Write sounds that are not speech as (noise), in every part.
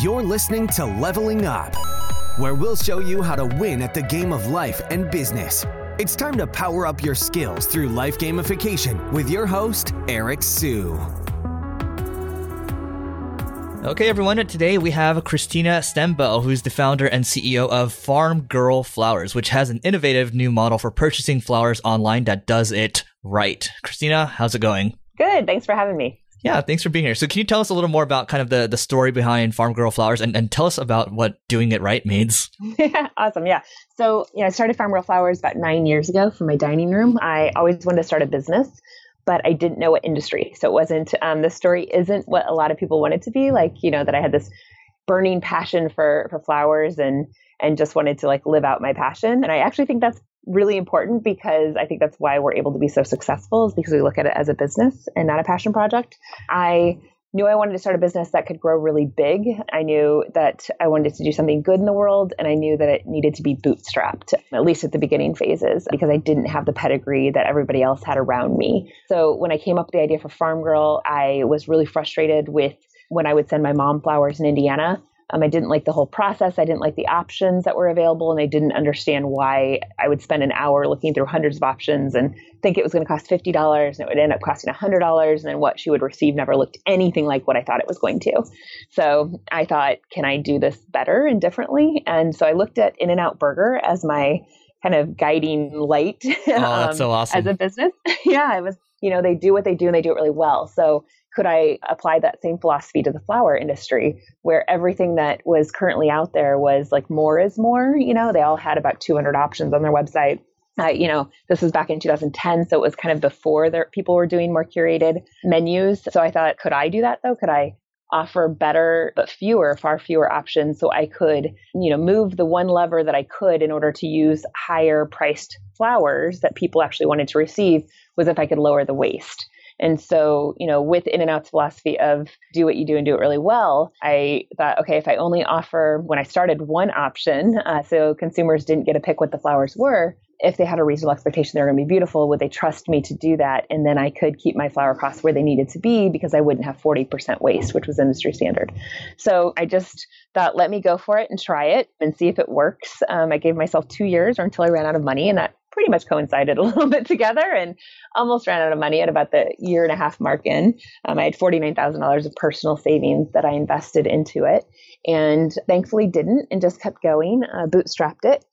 You're listening to Leveling Up, where we'll show you how to win at the game of life and business. It's time to power up your skills through life gamification with your host, Eric Siu. Okay, everyone. Today we have Christina Stembel, who's the founder and CEO of Farm Girl Flowers, which has an innovative new model for purchasing flowers online that does it right. Christina, how's it going? Good. Thanks for having me. Yeah, thanks for being here. So, can you tell us a little more about kind of the, the story behind Farm Girl Flowers and, and tell us about what doing it right means? (laughs) awesome. Yeah. So, you know, I started Farm Girl Flowers about nine years ago from my dining room. I always wanted to start a business but I didn't know what industry. So it wasn't, um, the story isn't what a lot of people want it to be. Like, you know, that I had this burning passion for, for flowers and, and just wanted to like live out my passion. And I actually think that's really important because I think that's why we're able to be so successful is because we look at it as a business and not a passion project. I knew I wanted to start a business that could grow really big. I knew that I wanted to do something good in the world, and I knew that it needed to be bootstrapped, at least at the beginning phases, because I didn't have the pedigree that everybody else had around me. So when I came up with the idea for Farm Girl, I was really frustrated with when I would send my mom flowers in Indiana um, I didn't like the whole process. I didn't like the options that were available, and I didn't understand why I would spend an hour looking through hundreds of options and think it was going to cost fifty dollars, and it would end up costing hundred dollars, and then what she would receive never looked anything like what I thought it was going to. So I thought, can I do this better and differently? And so I looked at In and Out Burger as my kind of guiding light. Oh, that's (laughs) um, so awesome. As a business, (laughs) yeah, it was. You know, they do what they do, and they do it really well. So could I apply that same philosophy to the flower industry where everything that was currently out there was like more is more? You know, they all had about 200 options on their website. Uh, you know, this was back in 2010, so it was kind of before there, people were doing more curated menus. So I thought, could I do that though? Could I offer better but fewer, far fewer options so I could, you know, move the one lever that I could in order to use higher priced flowers that people actually wanted to receive was if I could lower the waste. And so, you know, with In and Out's philosophy of do what you do and do it really well, I thought, okay, if I only offer when I started one option, uh, so consumers didn't get to pick what the flowers were, if they had a reasonable expectation they're going to be beautiful, would they trust me to do that? And then I could keep my flower costs where they needed to be because I wouldn't have 40% waste, which was industry standard. So I just thought, let me go for it and try it and see if it works. Um, I gave myself two years or until I ran out of money, and that pretty much coincided (laughs) a little bit together and almost ran out of money at about the year and a half mark in. Um, I had $49,000 of personal savings that I invested into it and thankfully didn't and just kept going, uh, bootstrapped it.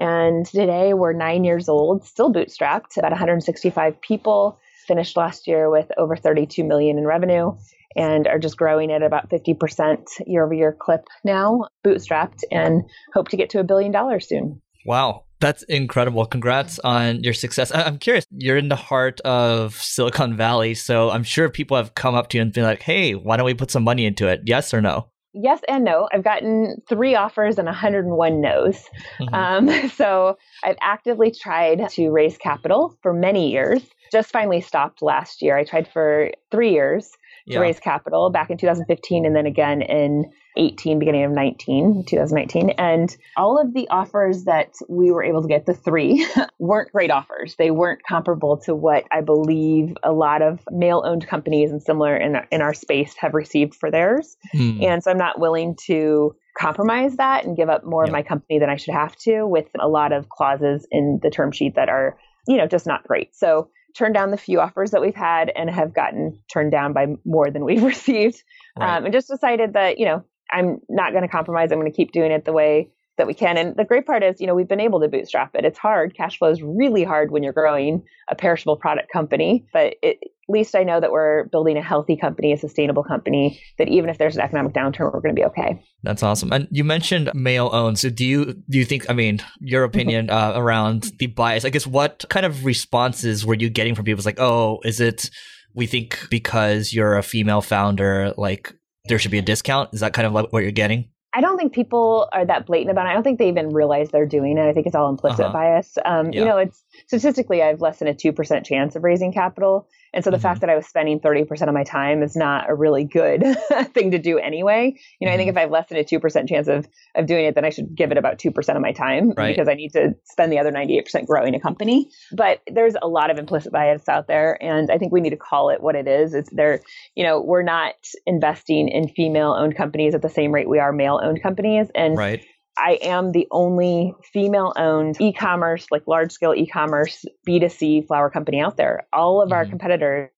And today we're nine years old, still bootstrapped, about 165 people, finished last year with over 32 million in revenue and are just growing at about 50% year over year clip now, bootstrapped, and hope to get to a billion dollars soon. Wow. That's incredible. Congrats on your success. I- am curious, you're in the heart of Silicon Valley, so I'm sure people have come up to you and been like, hey, why don't we put some money into it? Yes or no? Yes and no. I've gotten three offers and 101 no's. Mm-hmm. Um, (laughs) so I've actively tried to raise capital for many years. Just finally stopped last year. I tried for three years to yeah. raise capital back in 2015 and then again in 18, beginning of 19, 2019. And all of the offers that we were able to get, the three, (laughs) weren't great offers. They weren't comparable to what I believe a lot of male owned companies and similar in, in our space have received for theirs. Hmm. And so I'm not willing to compromise that and give up more of my company than I should have to with a lot of clauses in the term sheet that are, you know, just not great. So turned down the few offers that we've had and have gotten turned down by more than we've (laughs) received. Right. Um, and just decided that, you know, I'm not going to compromise. I'm going to keep doing it the way that we can. And the great part is, you know, we've been able to bootstrap it. It's hard. Cash flow is really hard when you're growing a perishable product company, but it, at least I know that we're building a healthy company, a sustainable company, that even if there's an economic downturn, we're going to be okay. That's awesome. And you mentioned male owned. So do you do you think? I mean, your opinion uh, around the bias? I guess what kind of responses were you getting from people? It's like, oh, is it? We think because you're a female founder, like there should be a discount. Is that kind of like what you're getting? I don't think people are that blatant about it. I don't think they even realize they're doing it. I think it's all implicit uh-huh. bias. Um, yeah. You know, it's statistically, I have less than a 2% chance of raising capital. And so the mm-hmm. fact that I was spending 30% of my time is not a really good (laughs) thing to do anyway. You know, mm-hmm. I think mm-hmm. if I have less than a 2% chance of, of doing it, then I should give it about 2% of my time right. because I need to spend the other 98% growing a company. But there's a lot of implicit bias out there. And I think we need to call it what it is. It's there, you know, we're not investing in female owned companies at the same rate we are male owned companies. And right. I am the only female owned e commerce, like large scale e commerce B2C flower company out there. All of mm-hmm. our competitors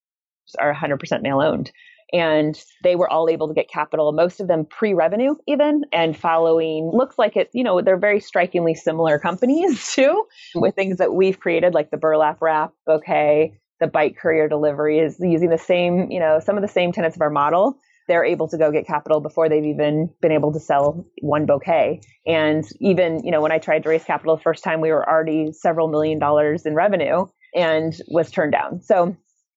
are 100% male owned. And they were all able to get capital, most of them pre revenue, even, and following looks like it, you know, they're very strikingly similar companies (laughs) too, with things that we've created, like the burlap wrap bouquet, the bike courier delivery is using the same, you know, some of the same tenets of our model they're able to go get capital before they've even been able to sell one bouquet. And even, you know, when I tried to raise capital the first time, we were already several million dollars in revenue and was turned down. So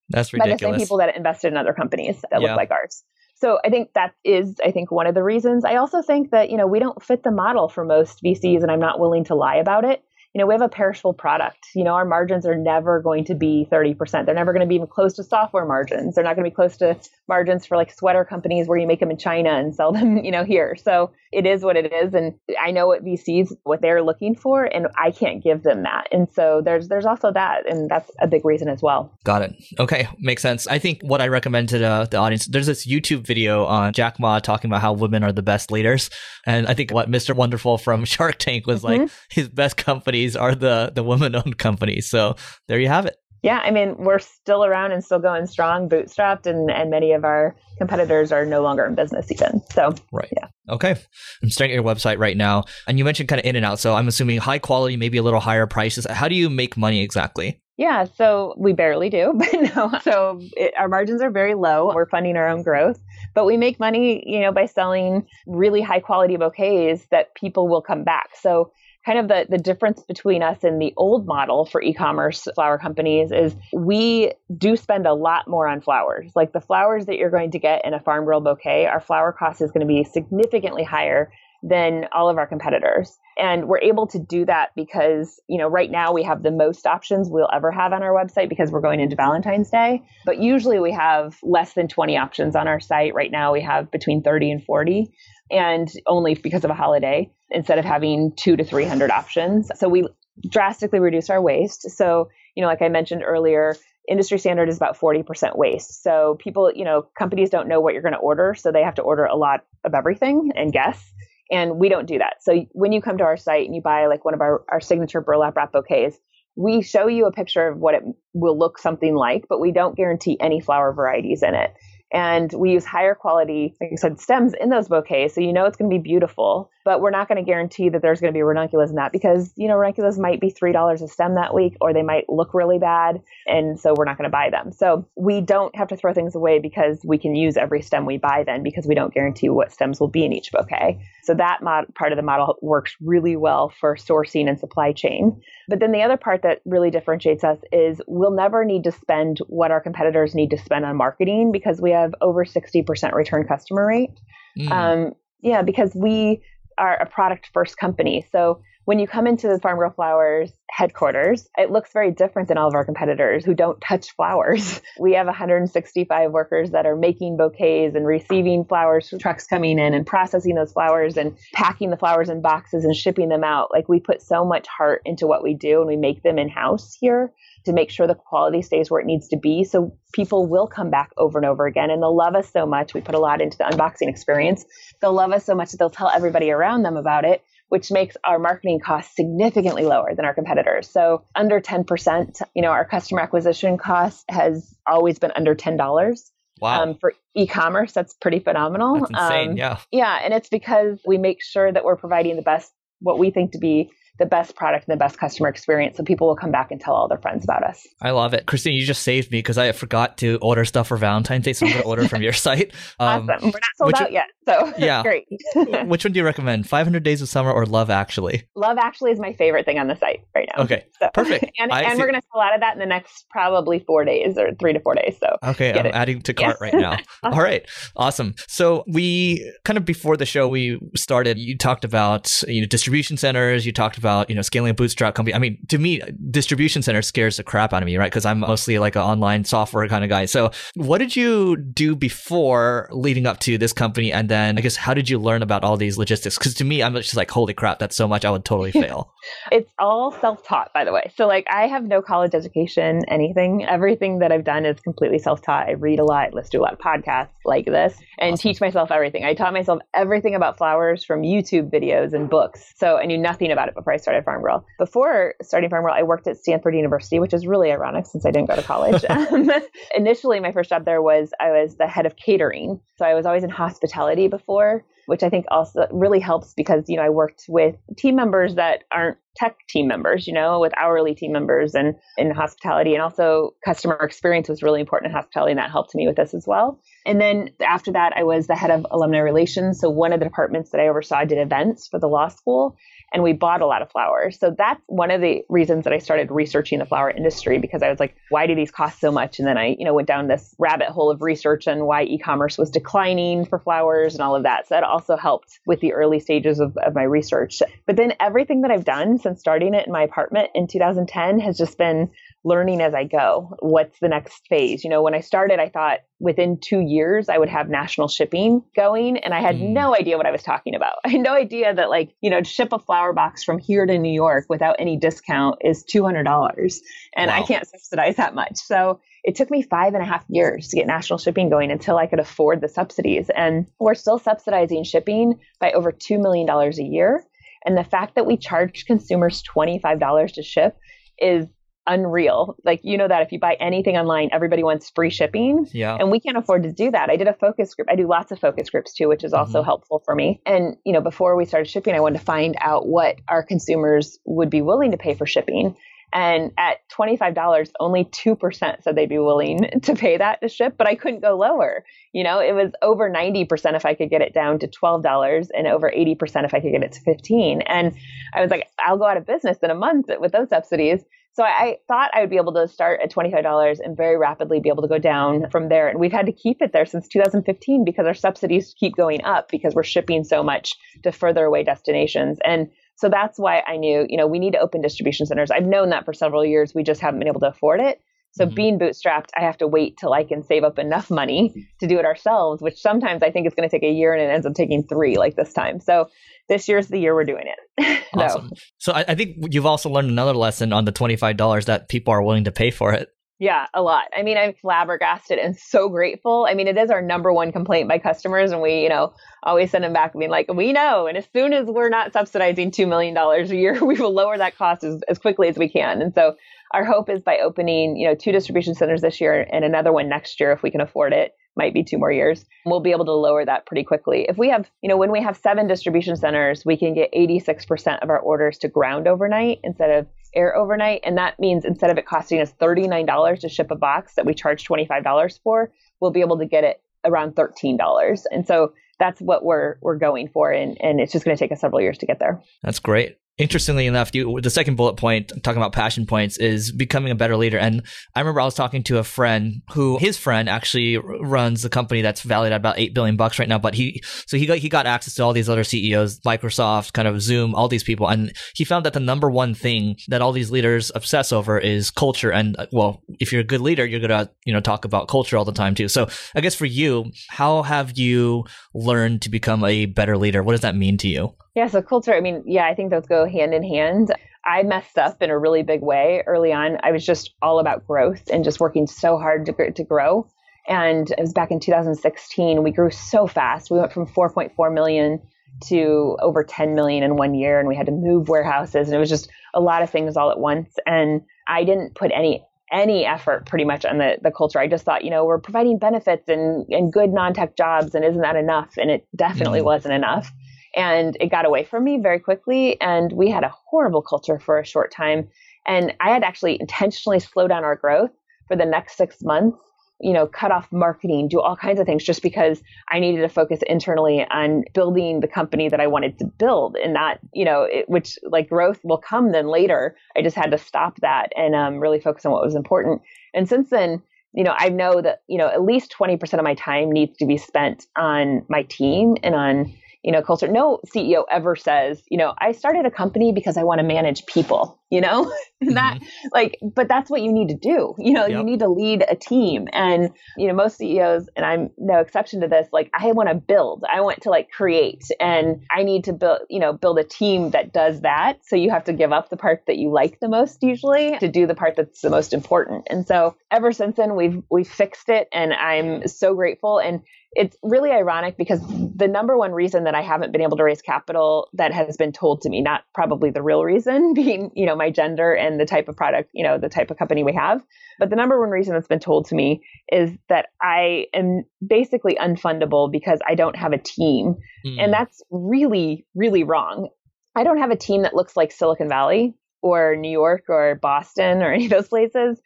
that's ridiculous. By the same people that invested in other companies that yeah. look like ours. So I think that is, I think, one of the reasons. I also think that, you know, we don't fit the model for most VCs, and I'm not willing to lie about it you know, we have a perishable product. You know, our margins are never going to be 30%. They're never going to be even close to software margins. They're not going to be close to margins for like sweater companies where you make them in China and sell them, (laughs) you know, here. So it is what it is. And I know what VCs, what they're looking for, and I can't give them that. And so there's, there's also that. And that's a big reason as well. Got it. Okay. Makes sense. I think what I recommend to the, the audience, there's this YouTube video on Jack Ma talking about how women are the best leaders. And I think what Mr. Wonderful from (laughs) Shark Tank was mm-hmm. like, his best company companies are the the woman owned companies. So there you have it. Yeah, I mean, we're still around and still going strong, bootstrapped, and, and many of our competitors are no longer in business even. So, right. Yeah. Okay. I'm staring at your website right now. And you mentioned kind of in and out. So I'm assuming high quality, maybe a little higher prices. How do you make money exactly? Yeah, so we barely do, (laughs) but no. So it, our margins are very low. We're funding our own growth, but we make money, you know, by selling really high quality bouquets that people will come back. So kind of the, the difference between us and the old model for e-commerce flower companies is we do spend a lot more on flowers. Like the flowers that you're going to get in a farm girl bouquet, our flower cost is going to be significantly higher than all of our competitors. And we're able to do that because, you know, right now we have the most options we'll ever have on our website because we're going into Valentine's Day. But usually we have less than 20 options on our site. Right now we have between 30 and 40 and only because of a holiday instead of having two to 300 options. So we drastically reduce our waste. So, you know, like I mentioned earlier, industry standard is about 40% waste. So people, you know, companies don't know what you're going to order. So they have to order a lot of everything and guess. And we don't do that. So when you come to our site and you buy like one of our, our signature burlap wrap bouquets, we show you a picture of what it will look something like, but we don't guarantee any flower varieties in it. And we use higher quality, like I said, stems in those bouquets. So you know it's going to be beautiful, but we're not going to guarantee that there's going to be ranunculus in that because, you know, ranunculus might be $3 a stem that week or they might look really bad. And so we're not going to buy them. So we don't have to throw things away because we can use every stem we buy then because we don't guarantee what stems will be in each bouquet. So that mod- part of the model works really well for sourcing and supply chain. But then the other part that really differentiates us is we'll never need to spend what our competitors need to spend on marketing because we have over 60% return customer rate. Mm. Um, yeah, because we are a product first company. So when you come into the Farm Girl Flowers headquarters, it looks very different than all of our competitors who don't touch flowers. (laughs) We have 165 workers that are making bouquets and receiving flowers, trucks coming in and processing those flowers and packing the flowers in boxes and shipping them out. Like we put so much heart into what we do and we make them in house here to make sure the quality stays where it needs to be. So people will come back over and over again and they'll love us so much. We put a lot into the unboxing experience. They'll love us so much that they'll tell everybody around them about it which makes our marketing costs significantly lower than our competitors. So under 10%, you know, our customer acquisition cost has always been under $10. Wow. Um, for e-commerce, that's pretty phenomenal. That's insane. Um, yeah. Yeah. And it's because we make sure that we're providing the best, what we think to be the best product and the best customer experience so people will come back and tell all their friends about us. I love it. Christine, you just saved me because I forgot to order stuff for Valentine's Day, so I'm going to order from your (laughs) site. Um, awesome. We're not sold out yet, so (laughs) yeah. great. (laughs) which one do you recommend, 500 Days of Summer or Love Actually? Love Actually is my favorite thing on the site right now. Okay, so, perfect. and, and we're going to sell out of that in the next probably four days or three to four days. So Okay, I'm it. adding to cart right now. awesome. All right, awesome. So we kind of before the show we started, you talked about you know distribution centers, you talked about, you know, scaling a bootstrap company. I mean, to me, distribution center scares the crap out of me, right? Because I'm mostly like an online software kind of guy. So, what did you do before leading up to this company? And then, I guess, how did you learn about all these logistics? Because to me, I'm just like, holy crap, that's so much. I would totally (laughs) fail. it's all self taught, by the way. So, like, I have no college education, anything. Everything that I've done is completely self taught. I read a lot, listen to a lot of podcasts like this, and awesome. teach myself everything. I taught myself everything about flowers from YouTube videos and books. So, I knew nothing about it before I started Farm Girl. Before starting Farm Girl, I worked at Stanford University, which is really ironic since I didn't go to college. (laughs) um, initially, my first job there was I was the head of catering. So, I was always in hospitality before which I think also really helps because, you know, I worked with team members that aren't tech team members, you know, with hourly team members and in hospitality. And also customer experience was really important in hospitality and that helped me with this as well. And then after that, I was the head of alumni relations. So one of the departments that I oversaw did events for the law school and we bought a lot of flowers. So that's one of the reasons that I started researching the flower industry because I was like, why do these cost so much? And then I, you know, went down this rabbit hole of research on why e-commerce was declining for flowers and all of that. So that also helped with the early stages of, of my research. But then everything that I've done since starting it in my apartment in 2010 has just been learning as I go. What's the next phase? You know, when I started, I thought within two years I would have national shipping going, and I had mm. no idea what I was talking about. (laughs) I had no idea that, like, you know, to ship a flower box from here to New York without any discount is $200, and wow. I can't subsidize that much. So it took me five and a half years to get national shipping going until I could afford the subsidies. And we're still subsidizing shipping by over $2 million a year. And the fact that we charge consumers $25 to ship is unreal. Like you know that if you buy anything online, everybody wants free shipping. Yeah. And we can't afford to do that. I did a focus group. I do lots of focus groups too, which is also mm-hmm. helpful for me. And you know, before we started shipping, I wanted to find out what our consumers would be willing to pay for shipping. And at $25, only 2% said they'd be willing to pay that to ship, but I couldn't go lower. You know, it was over 90% if I could get it down to $12 and over 80% if I could get it to 15. And I was like, I'll go out of business in a month with those subsidies. So I, thought I would be able to start at $25 and very rapidly be able to go down from there. And we've had to keep it there since 2015 because our subsidies keep going up because we're shipping so much to further away destinations. And so that's why I knew, you know, we need to open distribution centers. I've known that for several years. We just haven't been able to afford it. So mm-hmm. being bootstrapped, I have to wait till I can save up enough money (laughs) to do it ourselves, which sometimes I think it's going to take a year and it ends up taking three like this time. So this year's the year we're doing it. (laughs) awesome. So I, I, think you've also learned another lesson on the $25 that people are willing to pay for it. Yeah, a lot. I mean, I'm flabbergasted and so grateful. I mean, it is our number one complaint by customers, and we, you know, always send them back being like, we know. And as soon as we're not subsidizing $2 million a year, (laughs) we will lower that cost as, as quickly as we can. And so our hope is by opening, you know, two distribution centers this year and another one next year if we can afford it, might be two more years. We'll be able to lower that pretty quickly. If we have, you know, when we have seven distribution centers, we can get 86% of our orders to ground overnight instead of air overnight. And that means instead of it costing us $39 to ship a box that we charge $25 for, we'll be able to get it around $13. And so that's what we're we're going for and, and it's just going to take us several years to get there. That's great interestingly enough, you, the second bullet point talking about passion points is becoming a better leader. And I remember I was talking to a friend who his friend actually runs a company that's valued at about eight billion bucks right now. But he so he got he got access to all these other CEOs, Microsoft, kind of Zoom, all these people, and he found that the number one thing that all these leaders obsess over is culture. And uh, well, if you're a good leader, you're gonna you know talk about culture all the time too. So I guess for you, how have you learned to become a better leader? What does that mean to you? Yeah, so culture, I mean, yeah, I think those go hand in hand. I messed up in a really big way early on. I was just all about growth and just working so hard to, to grow. And it was back in 2016. We grew so fast. We went from 4.4 million to over 10 million in one year, and we had to move warehouses, and it was just a lot of things all at once. And I didn't put any any effort pretty much on the, the culture. I just thought, you know, we're providing benefits and, and good non tech jobs, and isn't that enough? And it definitely mm-hmm. wasn't enough and it got away from me very quickly. And we had a horrible culture for a short time. And I had actually intentionally slowed down our growth for the next six months, you know, cut off marketing, do all kinds of things just because I needed to focus internally on building the company that I wanted to build and not, you know, it, which like growth will come then later. I just had to stop that and um, really focus on what was important. And since then, you know, I know that, you know, at least 20% of my time needs to be spent on my team and on you know, culture. No CEO ever says, you know, I started a company because I want to manage people, you know, (laughs) mm-hmm. that like, but that's what you need to do. You know, yep. you need to lead a team. And, you know, most CEOs, and I'm no exception to this, like I want to build, I want to like create and I need to build, you know, build a team that does that. So you have to give up the part that you like the most usually to do the part that's the most important. And so ever since then, we've, we've fixed it and I'm so grateful. And it's really ironic because the number one reason that I haven't been able to raise capital that has been told to me, not probably the real reason (laughs) being, you know, my gender and the type of product, you know, the type of company we have, but the number one reason that's been told to me is that I am basically unfundable because I don't have a team. Mm. And that's really, really wrong. I don't have a team that looks like Silicon Valley or New York or Boston or (laughs) any of those places,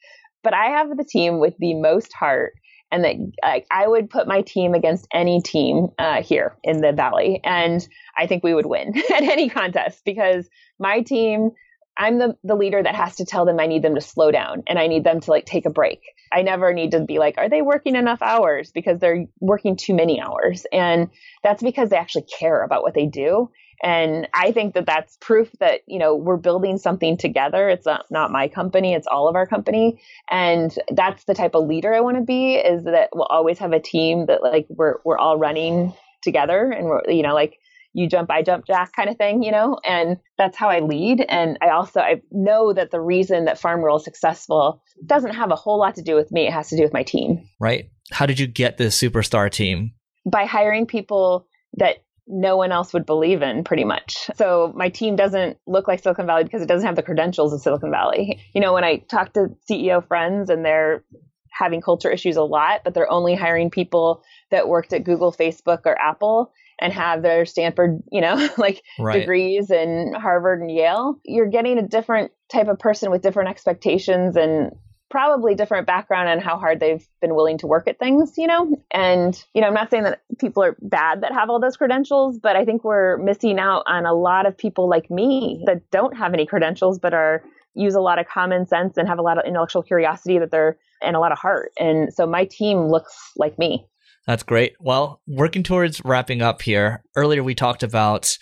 but I have the team with the most heart and that like, I would put my team against any team uh, here in the valley, and I think we would win (laughs) at any contest because my team. I'm the, the leader that has to tell them I need them to slow down and I need them to like take a break. I never need to be like, are they working enough hours? Because they're working too many hours. And that's because they actually care about what they do. And I think that that's proof that, you know, we're building something together. It's not, not my company, it's all of our company. And that's the type of leader I want to be is that we'll always have a team that like we're, we're all running together and we're, you know, like you jump, I jump jack kind of thing, you know, and that's how I lead. And I also, I know that the reason that Farm Girl is successful doesn't have a whole lot to do with me. It has to do with my team. Right. How did you get this superstar team? By hiring people that no one else would believe in pretty much. So my team doesn't look like Silicon Valley because it doesn't have the credentials of Silicon Valley. You know, when I talk to CEO friends and they're having culture issues a lot, but they're only hiring people that worked at Google, Facebook, or Apple and have their Stanford, you know, (laughs) like right. degrees in Harvard and Yale, you're getting a different type of person with different expectations and probably different background and how hard they've been willing to work at things, you know? And, you know, I'm not saying that people are bad that have all those credentials, but I think we're missing out on a lot of people like me that don't have any credentials, but are use a lot of common sense and have a lot of intellectual curiosity that they're and a lot of heart. And so my team looks like me. That's great. Well, working towards wrapping up here. Earlier we talked about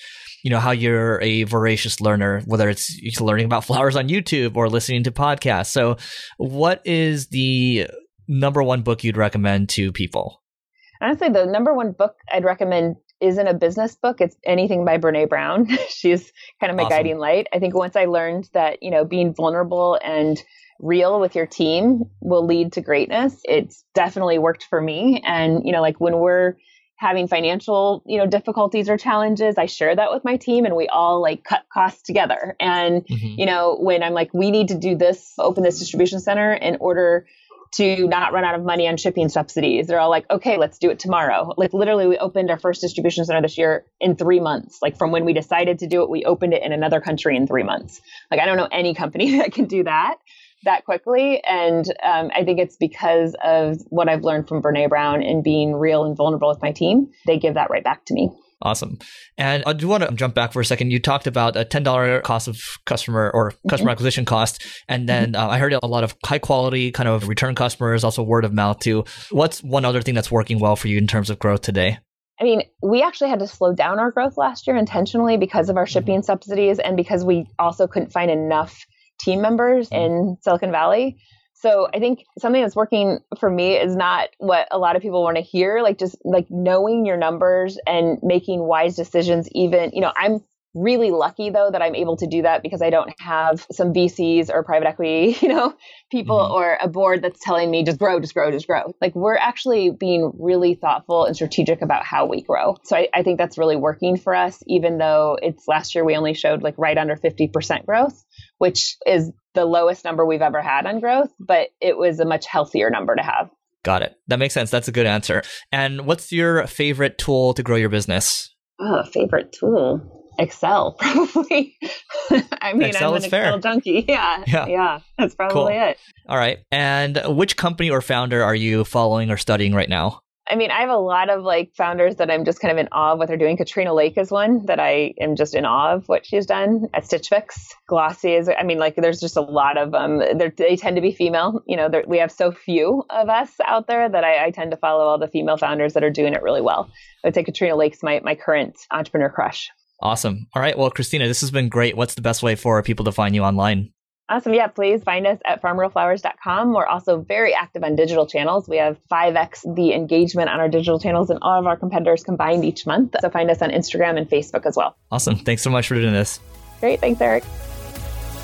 you know how you're a voracious learner whether it's learning about (laughs) flowers on youtube or listening to podcasts. So what is the number one book you'd recommend to people? Honestly the number one book i'd recommend isn't a business book. It's anything by brene brown. (laughs) She's kind of my awesome. guiding light. I think once i learned that you know being vulnerable and real with your team will lead to greatness it's definitely worked for me. And you know like when we're having financial, you know, difficulties or challenges, I share that with my team and we all like cut costs together. And, mm-hmm. you know, when I'm like, we need to do this, open this distribution center in order to not run out of money on shipping subsidies. They're all like, okay, let's do it tomorrow. Like literally we opened our first distribution center this year in three months. Like from when we decided to do it, we opened it in another country in three months. Like I don't know any company (laughs) that can do that that quickly. And um, I think it's because of what I've learned from Brene Brown and being real and vulnerable with my team. They give that right back to me. Awesome. And I do want to jump back for a second. You talked about a $10 cost of customer or customer mm-hmm. acquisition cost. And then mm-hmm. uh, I heard a lot of high quality kind of return customers, also word of mouth too. What's one other thing that's working well for you in terms of growth today? I mean, we actually had to slow down our growth last year intentionally because of our mm-hmm. shipping mm-hmm. subsidies and because we also couldn't find enough team members mm-hmm. in Silicon Valley. So I think something that's working for me is not what a lot of people want to hear, like just like knowing your numbers and making wise decisions even, you know, I'm really lucky though that I'm able to do that because I don't have some VCs or private equity, (laughs) you know, people mm-hmm. or a board that's telling me just grow, just grow, just grow. Like we're actually being really thoughtful and strategic about how we grow. So I, I think that's really working for us, even though it's last year we only showed like right under 50% growth which is the lowest number we've ever had on growth, but it was a much healthier number to have. Got it. That makes sense. That's a good answer. And what's your favorite tool to grow your business? Oh, favorite tool. Excel, (laughs) probably. I mean, Excel I'm an Excel fair. junkie. Yeah, (laughs) yeah. Yeah. That's probably cool. it. All right. And which company or founder are you following or studying right now? I mean, I have a lot of like founders that I'm just kind of in awe of what they're doing. Katrina Lake is one that I am just in awe of what she's done at Stitch Fix. Glossier is, I mean, like there's just a lot of them. Um, they tend to be female. You know, we have so few of us out there that I, I, tend to follow all the female founders that are doing it really well. I would say Katrina Lake's my, my current entrepreneur crush. Awesome. All right. Well, Christina, this has been great. What's the best way for people to find you online? Awesome. Yeah, please find us at farmgirlflowers.com. We're also very active on digital channels. We have 5x the engagement on our digital channels and all of our competitors combined each month. So find us on Instagram and Facebook as well. Awesome. Thanks so much for doing this. Great. Thanks, Eric.